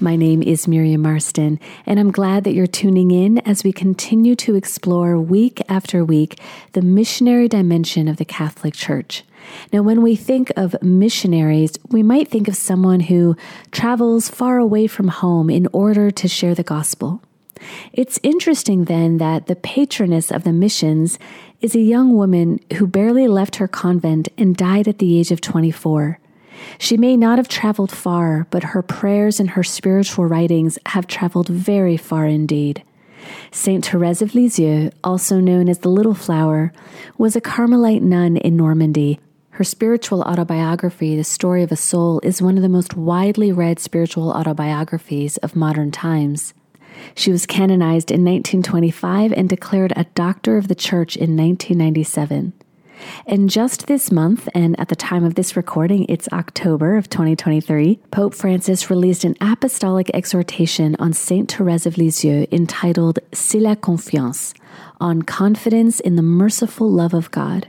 My name is Miriam Marston, and I'm glad that you're tuning in as we continue to explore week after week the missionary dimension of the Catholic Church. Now, when we think of missionaries, we might think of someone who travels far away from home in order to share the gospel. It's interesting then that the patroness of the missions is a young woman who barely left her convent and died at the age of 24. She may not have traveled far, but her prayers and her spiritual writings have traveled very far indeed. Saint Therese of Lisieux, also known as the Little Flower, was a Carmelite nun in Normandy. Her spiritual autobiography, The Story of a Soul, is one of the most widely read spiritual autobiographies of modern times. She was canonized in 1925 and declared a Doctor of the Church in 1997. And just this month, and at the time of this recording, it's October of 2023, Pope Francis released an apostolic exhortation on Saint Therese of Lisieux entitled C'est la confiance, on confidence in the merciful love of God.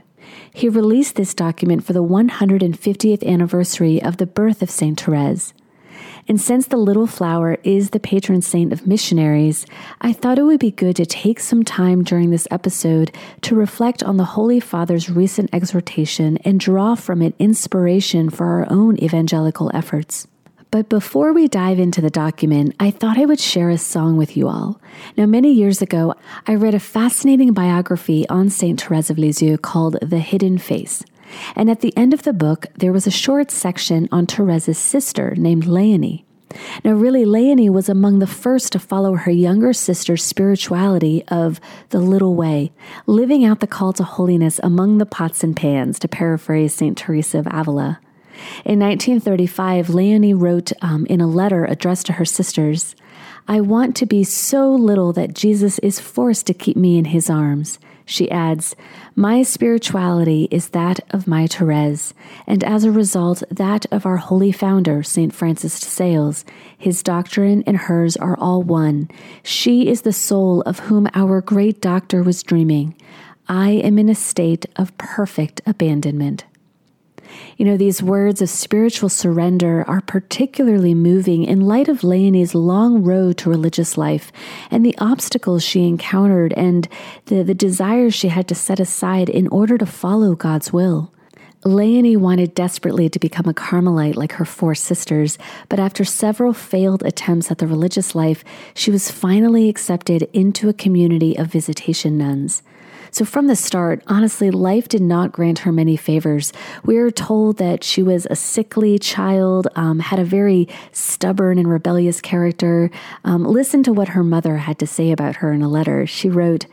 He released this document for the 150th anniversary of the birth of Saint Therese. And since the little flower is the patron saint of missionaries, I thought it would be good to take some time during this episode to reflect on the Holy Father's recent exhortation and draw from it inspiration for our own evangelical efforts. But before we dive into the document, I thought I would share a song with you all. Now, many years ago, I read a fascinating biography on St. Therese of Lisieux called The Hidden Face. And at the end of the book, there was a short section on Therese's sister named Leonie. Now, really, Leonie was among the first to follow her younger sister's spirituality of the little way, living out the call to holiness among the pots and pans, to paraphrase St. Teresa of Avila. In 1935, Leonie wrote um, in a letter addressed to her sisters I want to be so little that Jesus is forced to keep me in his arms. She adds, My spirituality is that of my Therese, and as a result, that of our holy founder, St. Francis de Sales. His doctrine and hers are all one. She is the soul of whom our great doctor was dreaming. I am in a state of perfect abandonment. You know, these words of spiritual surrender are particularly moving in light of Leonie's long road to religious life and the obstacles she encountered and the, the desires she had to set aside in order to follow God's will. Leonie wanted desperately to become a Carmelite like her four sisters, but after several failed attempts at the religious life, she was finally accepted into a community of visitation nuns. So, from the start, honestly, life did not grant her many favors. We are told that she was a sickly child, um, had a very stubborn and rebellious character. Um, listen to what her mother had to say about her in a letter. She wrote,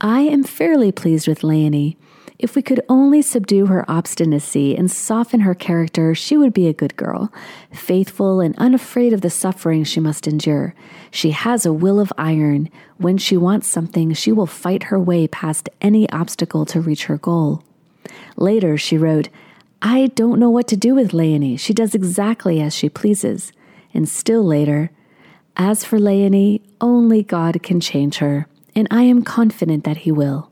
I am fairly pleased with Leonie. If we could only subdue her obstinacy and soften her character, she would be a good girl, faithful and unafraid of the suffering she must endure. She has a will of iron. When she wants something, she will fight her way past any obstacle to reach her goal. Later, she wrote, I don't know what to do with Leonie. She does exactly as she pleases. And still later, as for Leonie, only God can change her, and I am confident that He will.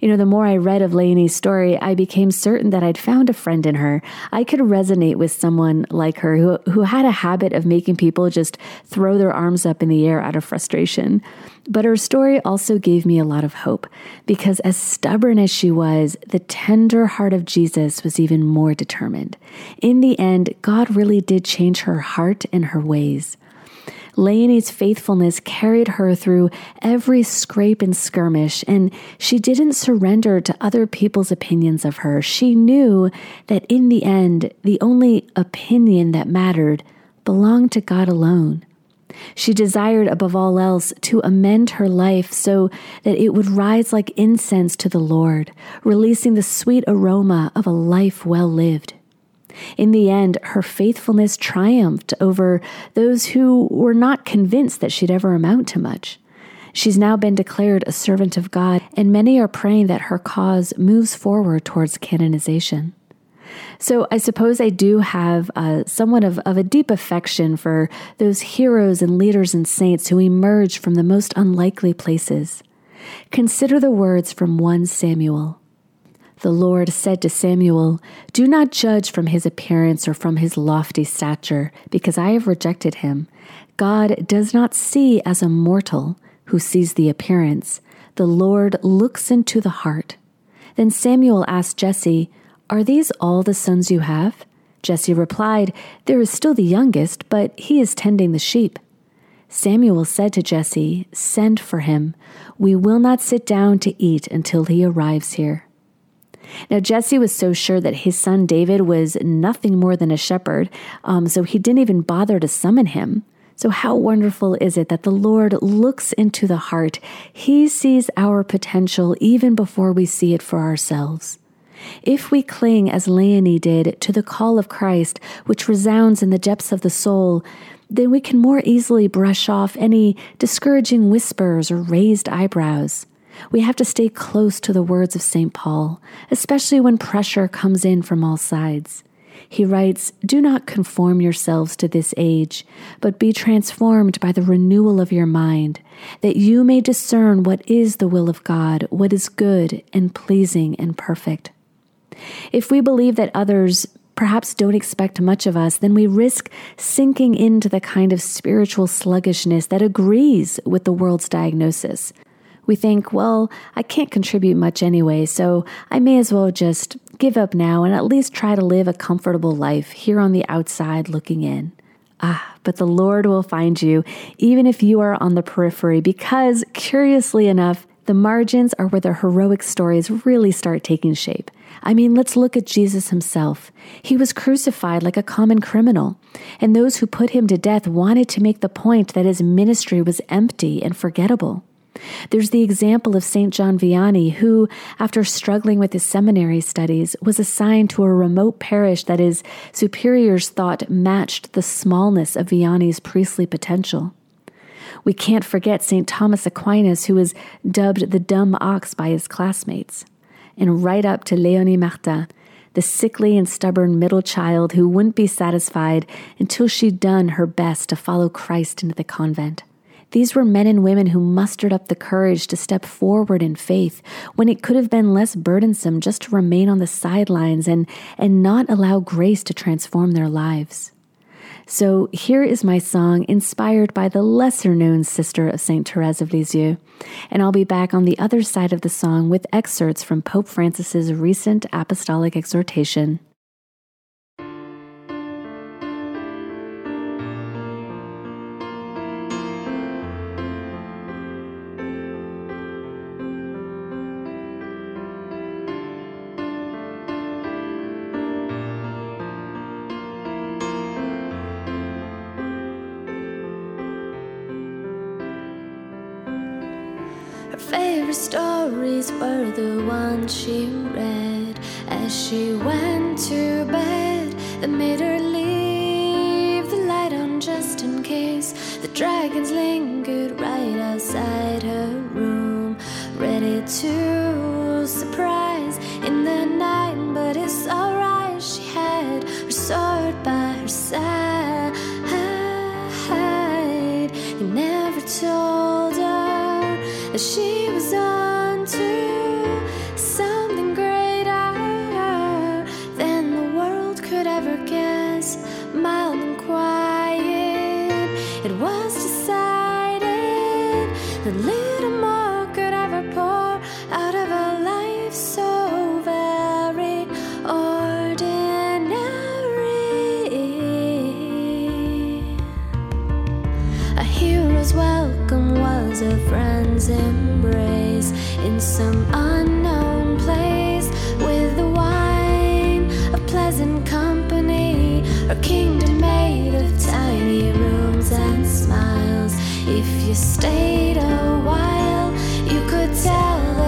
You know, the more I read of Leonie's story, I became certain that I'd found a friend in her. I could resonate with someone like her who, who had a habit of making people just throw their arms up in the air out of frustration. But her story also gave me a lot of hope because, as stubborn as she was, the tender heart of Jesus was even more determined. In the end, God really did change her heart and her ways. Leonie's faithfulness carried her through every scrape and skirmish, and she didn't surrender to other people's opinions of her. She knew that in the end, the only opinion that mattered belonged to God alone. She desired above all else to amend her life so that it would rise like incense to the Lord, releasing the sweet aroma of a life well lived. In the end, her faithfulness triumphed over those who were not convinced that she'd ever amount to much. She's now been declared a servant of God, and many are praying that her cause moves forward towards canonization. So I suppose I do have uh, somewhat of, of a deep affection for those heroes and leaders and saints who emerge from the most unlikely places. Consider the words from 1 Samuel. The Lord said to Samuel, Do not judge from his appearance or from his lofty stature, because I have rejected him. God does not see as a mortal who sees the appearance. The Lord looks into the heart. Then Samuel asked Jesse, Are these all the sons you have? Jesse replied, There is still the youngest, but he is tending the sheep. Samuel said to Jesse, Send for him. We will not sit down to eat until he arrives here. Now, Jesse was so sure that his son David was nothing more than a shepherd, um, so he didn't even bother to summon him. So, how wonderful is it that the Lord looks into the heart? He sees our potential even before we see it for ourselves. If we cling, as Leonie did, to the call of Christ, which resounds in the depths of the soul, then we can more easily brush off any discouraging whispers or raised eyebrows. We have to stay close to the words of St. Paul, especially when pressure comes in from all sides. He writes, Do not conform yourselves to this age, but be transformed by the renewal of your mind, that you may discern what is the will of God, what is good and pleasing and perfect. If we believe that others perhaps don't expect much of us, then we risk sinking into the kind of spiritual sluggishness that agrees with the world's diagnosis we think, well, I can't contribute much anyway, so I may as well just give up now and at least try to live a comfortable life here on the outside looking in. Ah, but the Lord will find you, even if you are on the periphery, because curiously enough, the margins are where the heroic stories really start taking shape. I mean, let's look at Jesus himself. He was crucified like a common criminal, and those who put him to death wanted to make the point that his ministry was empty and forgettable. There's the example of St. John Vianney, who, after struggling with his seminary studies, was assigned to a remote parish that his superiors thought matched the smallness of Vianney's priestly potential. We can't forget St. Thomas Aquinas, who was dubbed the dumb ox by his classmates. And right up to Leonie Martin, the sickly and stubborn middle child who wouldn't be satisfied until she'd done her best to follow Christ into the convent. These were men and women who mustered up the courage to step forward in faith when it could have been less burdensome just to remain on the sidelines and, and not allow grace to transform their lives. So here is my song inspired by the lesser known sister of St. Therese of Lisieux. And I'll be back on the other side of the song with excerpts from Pope Francis's recent apostolic exhortation. Stories were the ones she read as she went to bed that made her leave the light on just in case the dragons lingered right outside her room, ready to surprise in the night. But it's alright, she had her sword by her side. He never told If you stayed a while, you could tell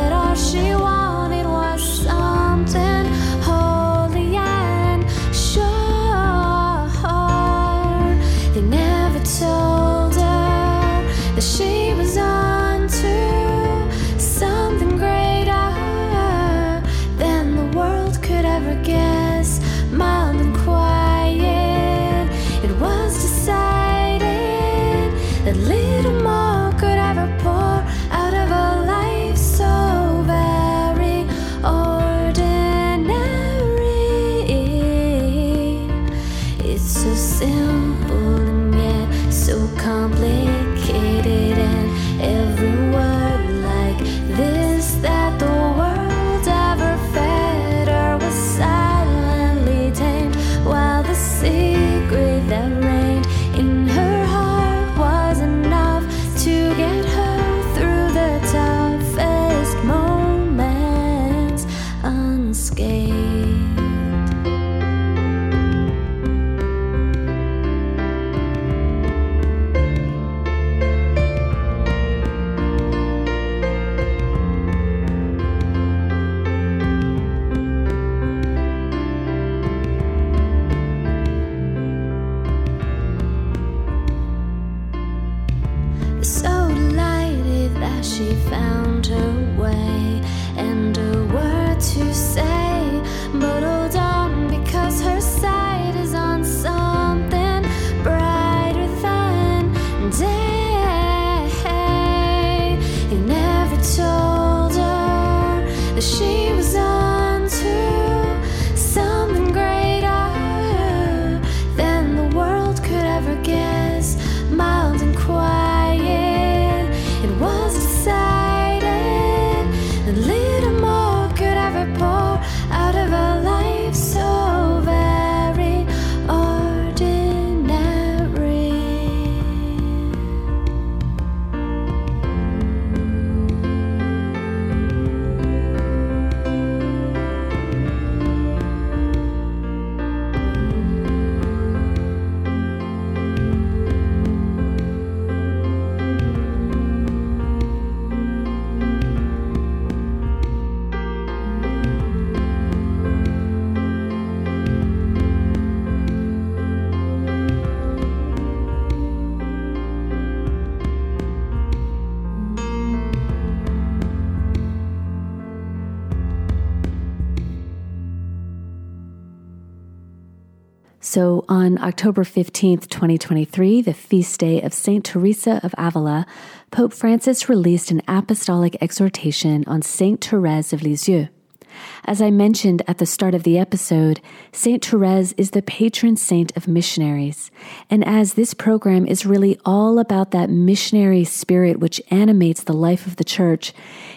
So, on October 15th, 2023, the feast day of St. Teresa of Avila, Pope Francis released an apostolic exhortation on St. Therese of Lisieux. As I mentioned at the start of the episode, St. Therese is the patron saint of missionaries. And as this program is really all about that missionary spirit which animates the life of the church,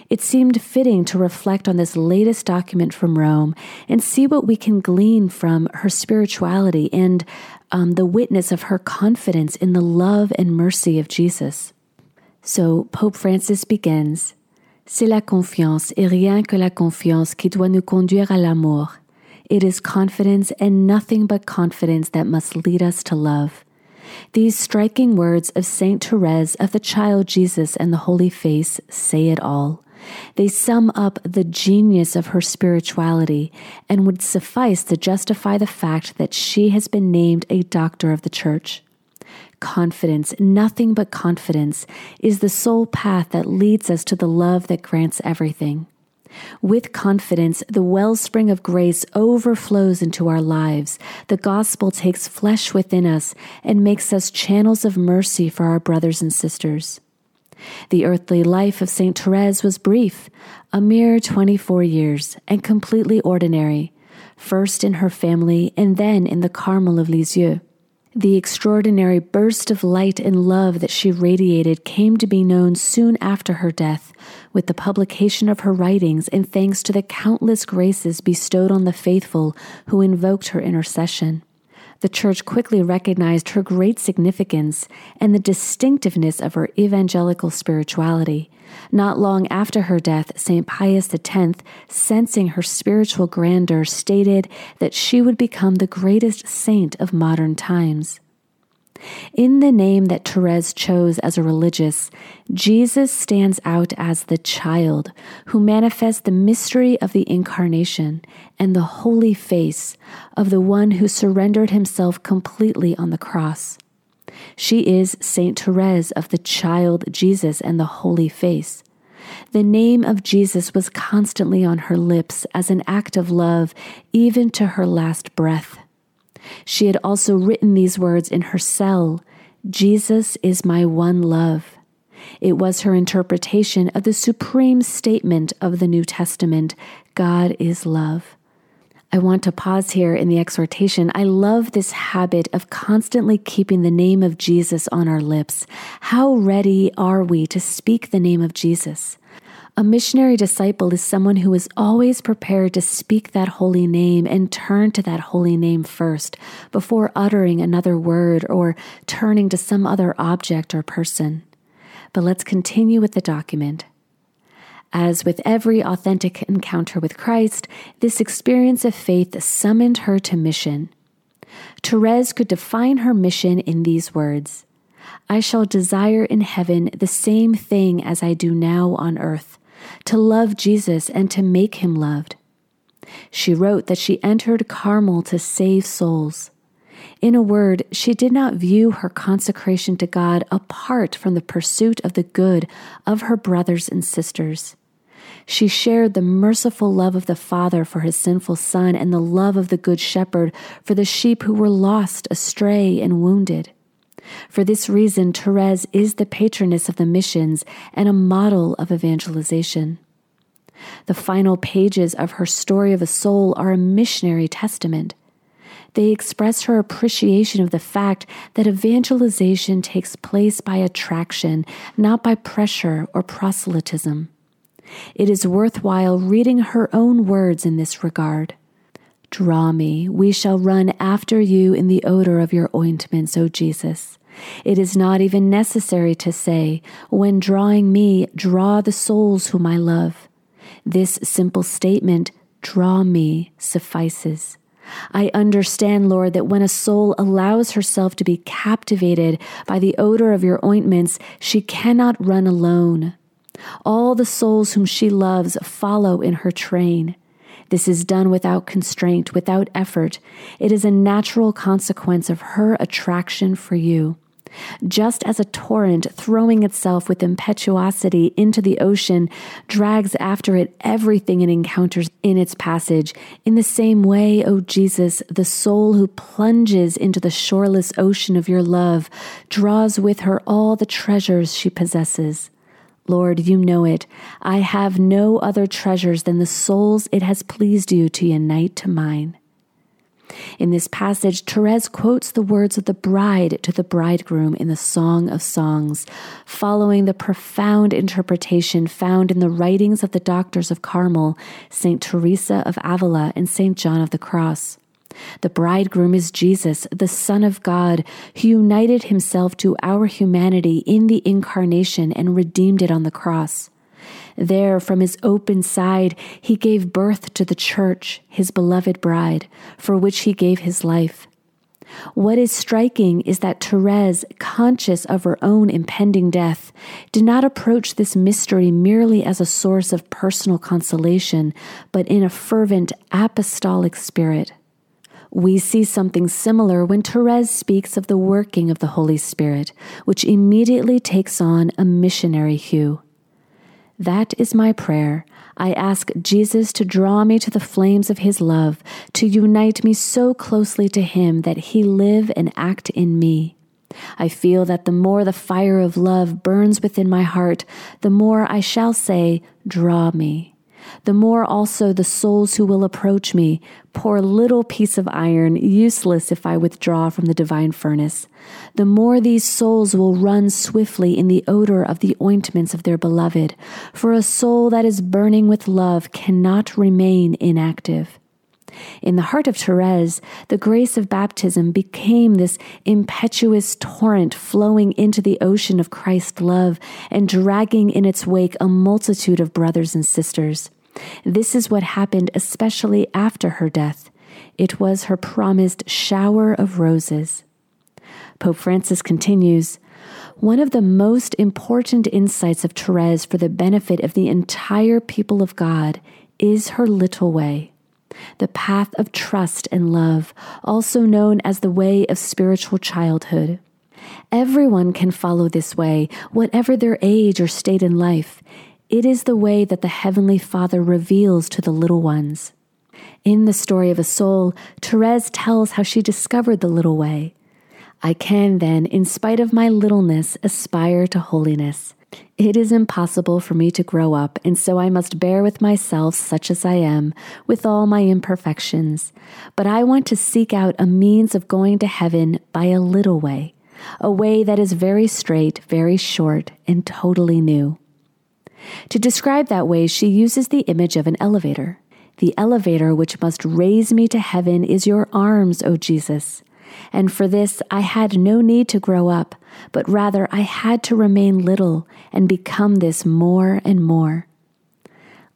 it seemed fitting to reflect on this latest document from Rome and see what we can glean from her spirituality and um, the witness of her confidence in the love and mercy of Jesus. So Pope Francis begins. C'est la confiance et rien que la confiance qui doit nous conduire à l'amour. It is confidence and nothing but confidence that must lead us to love. These striking words of Saint Therese of the Child Jesus and the Holy Face say it all. They sum up the genius of her spirituality and would suffice to justify the fact that she has been named a doctor of the church. Confidence, nothing but confidence, is the sole path that leads us to the love that grants everything. With confidence, the wellspring of grace overflows into our lives. The gospel takes flesh within us and makes us channels of mercy for our brothers and sisters. The earthly life of St. Therese was brief, a mere 24 years, and completely ordinary, first in her family and then in the Carmel of Lisieux. The extraordinary burst of light and love that she radiated came to be known soon after her death, with the publication of her writings and thanks to the countless graces bestowed on the faithful who invoked her intercession. The church quickly recognized her great significance and the distinctiveness of her evangelical spirituality. Not long after her death, St. Pius X, sensing her spiritual grandeur, stated that she would become the greatest saint of modern times. In the name that Therese chose as a religious, Jesus stands out as the child who manifests the mystery of the incarnation and the holy face of the one who surrendered himself completely on the cross. She is Saint Therese of the child Jesus and the holy face. The name of Jesus was constantly on her lips as an act of love, even to her last breath. She had also written these words in her cell Jesus is my one love. It was her interpretation of the supreme statement of the New Testament God is love. I want to pause here in the exhortation. I love this habit of constantly keeping the name of Jesus on our lips. How ready are we to speak the name of Jesus? A missionary disciple is someone who is always prepared to speak that holy name and turn to that holy name first before uttering another word or turning to some other object or person. But let's continue with the document. As with every authentic encounter with Christ, this experience of faith summoned her to mission. Therese could define her mission in these words I shall desire in heaven the same thing as I do now on earth to love Jesus and to make him loved. She wrote that she entered Carmel to save souls. In a word, she did not view her consecration to God apart from the pursuit of the good of her brothers and sisters. She shared the merciful love of the Father for his sinful Son and the love of the Good Shepherd for the sheep who were lost, astray, and wounded. For this reason, Therese is the patroness of the missions and a model of evangelization. The final pages of her story of a soul are a missionary testament. They express her appreciation of the fact that evangelization takes place by attraction, not by pressure or proselytism. It is worthwhile reading her own words in this regard. Draw me, we shall run after you in the odor of your ointments, O Jesus. It is not even necessary to say, When drawing me, draw the souls whom I love. This simple statement, draw me, suffices. I understand, Lord, that when a soul allows herself to be captivated by the odor of your ointments, she cannot run alone. All the souls whom she loves follow in her train. This is done without constraint, without effort. It is a natural consequence of her attraction for you. Just as a torrent throwing itself with impetuosity into the ocean drags after it everything it encounters in its passage, in the same way, O Jesus, the soul who plunges into the shoreless ocean of your love draws with her all the treasures she possesses. Lord, you know it. I have no other treasures than the souls it has pleased you to unite to mine. In this passage, Therese quotes the words of the bride to the bridegroom in the Song of Songs, following the profound interpretation found in the writings of the doctors of Carmel, St. Teresa of Avila, and St. John of the Cross. The bridegroom is Jesus, the Son of God, who united himself to our humanity in the incarnation and redeemed it on the cross. There, from his open side, he gave birth to the church, his beloved bride, for which he gave his life. What is striking is that Therese, conscious of her own impending death, did not approach this mystery merely as a source of personal consolation, but in a fervent apostolic spirit. We see something similar when Therese speaks of the working of the Holy Spirit, which immediately takes on a missionary hue. That is my prayer. I ask Jesus to draw me to the flames of his love, to unite me so closely to him that he live and act in me. I feel that the more the fire of love burns within my heart, the more I shall say, Draw me the more also the souls who will approach me, poor little piece of iron, useless if I withdraw from the divine furnace. The more these souls will run swiftly in the odor of the ointments of their beloved, for a soul that is burning with love cannot remain inactive. In the heart of Therese, the grace of baptism became this impetuous torrent flowing into the ocean of Christ's love and dragging in its wake a multitude of brothers and sisters. This is what happened especially after her death. It was her promised shower of roses. Pope Francis continues One of the most important insights of Therese for the benefit of the entire people of God is her little way the path of trust and love, also known as the way of spiritual childhood. Everyone can follow this way, whatever their age or state in life. It is the way that the Heavenly Father reveals to the little ones. In the story of a soul, Therese tells how she discovered the little way. I can then, in spite of my littleness, aspire to holiness. It is impossible for me to grow up, and so I must bear with myself, such as I am, with all my imperfections. But I want to seek out a means of going to heaven by a little way, a way that is very straight, very short, and totally new. To describe that way, she uses the image of an elevator. The elevator which must raise me to heaven is your arms, O Jesus and for this I had no need to grow up, but rather I had to remain little and become this more and more.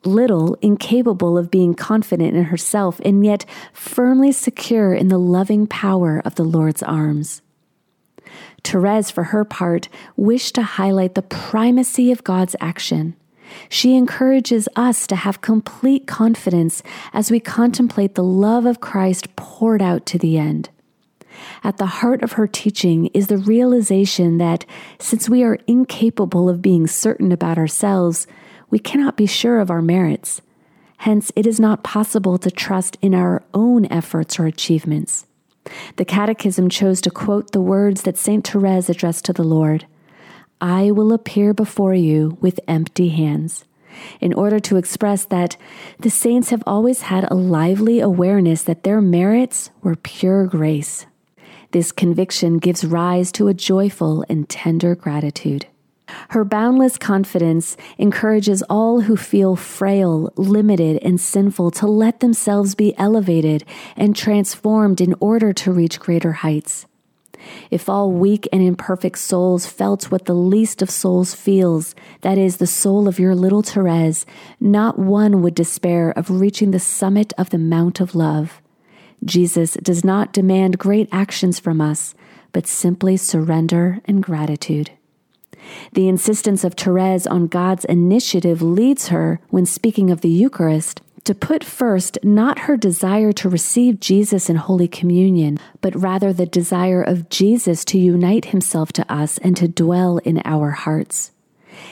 Little, incapable of being confident in herself, and yet firmly secure in the loving power of the Lord's arms. Therese, for her part, wished to highlight the primacy of God's action. She encourages us to have complete confidence as we contemplate the love of Christ poured out to the end. At the heart of her teaching is the realization that since we are incapable of being certain about ourselves, we cannot be sure of our merits. Hence, it is not possible to trust in our own efforts or achievements. The Catechism chose to quote the words that St. Therese addressed to the Lord I will appear before you with empty hands in order to express that the saints have always had a lively awareness that their merits were pure grace. This conviction gives rise to a joyful and tender gratitude. Her boundless confidence encourages all who feel frail, limited, and sinful to let themselves be elevated and transformed in order to reach greater heights. If all weak and imperfect souls felt what the least of souls feels, that is, the soul of your little Therese, not one would despair of reaching the summit of the Mount of Love. Jesus does not demand great actions from us, but simply surrender and gratitude. The insistence of Therese on God's initiative leads her, when speaking of the Eucharist, to put first not her desire to receive Jesus in Holy Communion, but rather the desire of Jesus to unite himself to us and to dwell in our hearts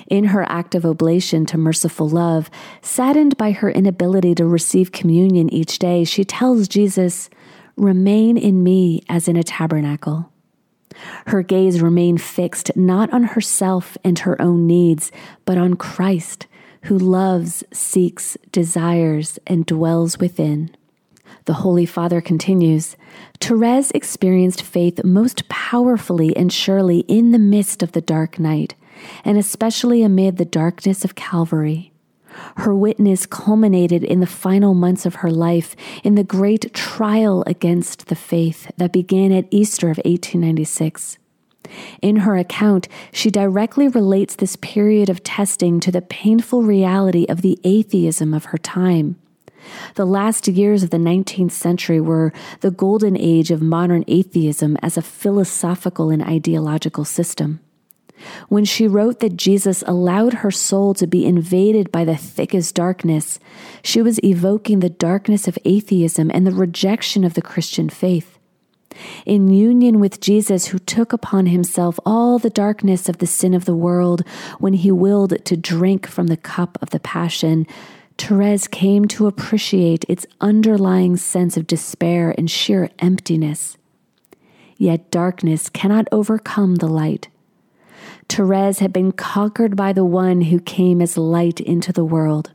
in her act of oblation to merciful love, saddened by her inability to receive communion each day, she tells Jesus, Remain in me as in a tabernacle. Her gaze remained fixed not on herself and her own needs, but on Christ, who loves, seeks, desires, and dwells within. The Holy Father continues Therese experienced faith most powerfully and surely in the midst of the dark night and especially amid the darkness of Calvary. Her witness culminated in the final months of her life in the great trial against the faith that began at Easter of 1896. In her account, she directly relates this period of testing to the painful reality of the atheism of her time. The last years of the 19th century were the golden age of modern atheism as a philosophical and ideological system. When she wrote that Jesus allowed her soul to be invaded by the thickest darkness, she was evoking the darkness of atheism and the rejection of the Christian faith. In union with Jesus, who took upon himself all the darkness of the sin of the world when he willed to drink from the cup of the passion, Therese came to appreciate its underlying sense of despair and sheer emptiness. Yet darkness cannot overcome the light. Therese had been conquered by the one who came as light into the world.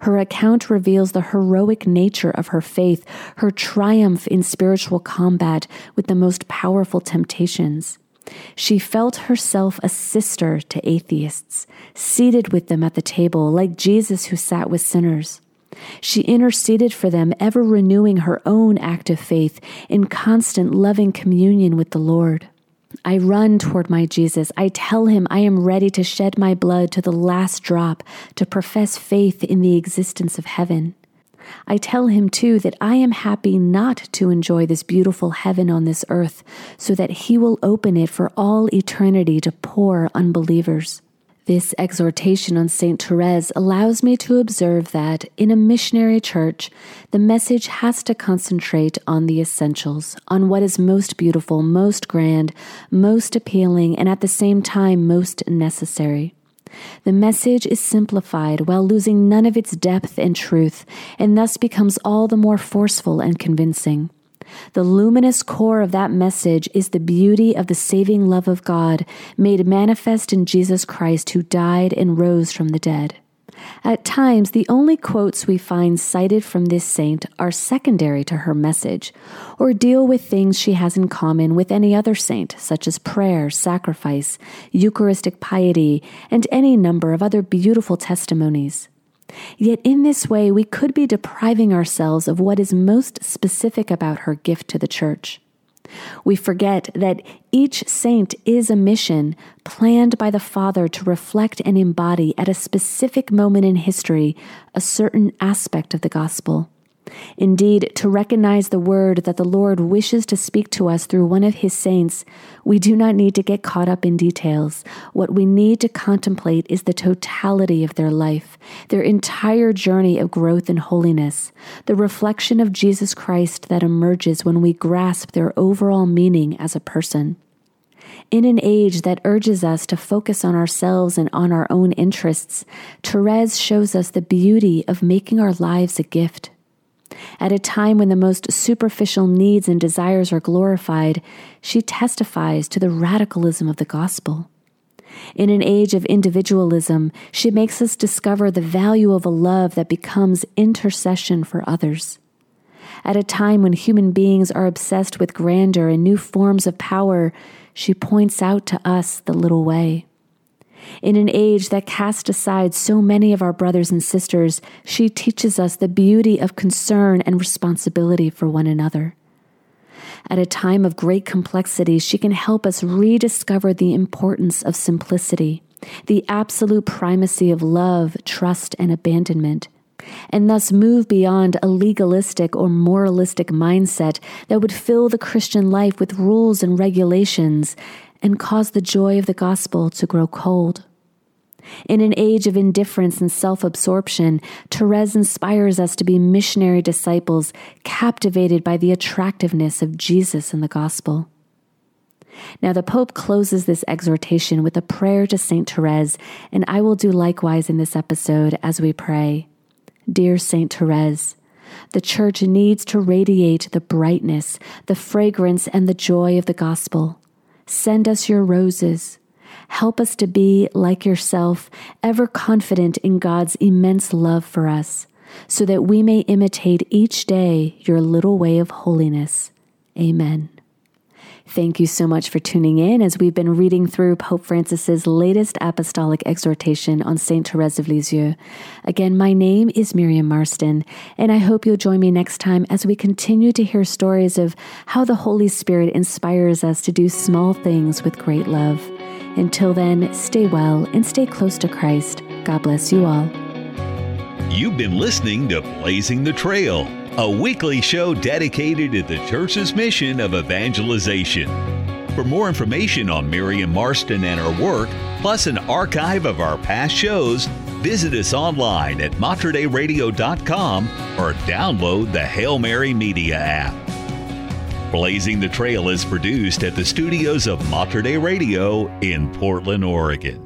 Her account reveals the heroic nature of her faith, her triumph in spiritual combat with the most powerful temptations. She felt herself a sister to atheists, seated with them at the table, like Jesus who sat with sinners. She interceded for them, ever renewing her own active faith in constant loving communion with the Lord. I run toward my Jesus. I tell him I am ready to shed my blood to the last drop to profess faith in the existence of heaven. I tell him too that I am happy not to enjoy this beautiful heaven on this earth, so that he will open it for all eternity to poor unbelievers. This exhortation on St. Therese allows me to observe that in a missionary church, the message has to concentrate on the essentials, on what is most beautiful, most grand, most appealing, and at the same time most necessary. The message is simplified while losing none of its depth and truth, and thus becomes all the more forceful and convincing. The luminous core of that message is the beauty of the saving love of God made manifest in Jesus Christ, who died and rose from the dead. At times, the only quotes we find cited from this saint are secondary to her message, or deal with things she has in common with any other saint, such as prayer, sacrifice, Eucharistic piety, and any number of other beautiful testimonies. Yet in this way, we could be depriving ourselves of what is most specific about her gift to the church. We forget that each saint is a mission planned by the Father to reflect and embody at a specific moment in history a certain aspect of the gospel. Indeed, to recognize the word that the Lord wishes to speak to us through one of his saints, we do not need to get caught up in details. What we need to contemplate is the totality of their life, their entire journey of growth and holiness, the reflection of Jesus Christ that emerges when we grasp their overall meaning as a person. In an age that urges us to focus on ourselves and on our own interests, Therese shows us the beauty of making our lives a gift. At a time when the most superficial needs and desires are glorified, she testifies to the radicalism of the gospel. In an age of individualism, she makes us discover the value of a love that becomes intercession for others. At a time when human beings are obsessed with grandeur and new forms of power, she points out to us the little way. In an age that cast aside so many of our brothers and sisters, she teaches us the beauty of concern and responsibility for one another. At a time of great complexity, she can help us rediscover the importance of simplicity, the absolute primacy of love, trust, and abandonment, and thus move beyond a legalistic or moralistic mindset that would fill the Christian life with rules and regulations and cause the joy of the gospel to grow cold. In an age of indifference and self absorption, Therese inspires us to be missionary disciples captivated by the attractiveness of Jesus and the gospel. Now, the Pope closes this exhortation with a prayer to St. Therese, and I will do likewise in this episode as we pray. Dear St. Therese, the Church needs to radiate the brightness, the fragrance, and the joy of the gospel. Send us your roses. Help us to be, like yourself, ever confident in God's immense love for us, so that we may imitate each day your little way of holiness. Amen. Thank you so much for tuning in as we've been reading through Pope Francis's latest apostolic exhortation on Saint Therese of Lisieux. Again, my name is Miriam Marston, and I hope you'll join me next time as we continue to hear stories of how the Holy Spirit inspires us to do small things with great love. Until then, stay well and stay close to Christ. God bless you all. You've been listening to Blazing the Trail a weekly show dedicated to the church's mission of evangelization. For more information on Miriam Marston and her work, plus an archive of our past shows, visit us online at materdeiradio.com or download the Hail Mary Media app. Blazing the Trail is produced at the studios of Mater Dei Radio in Portland, Oregon.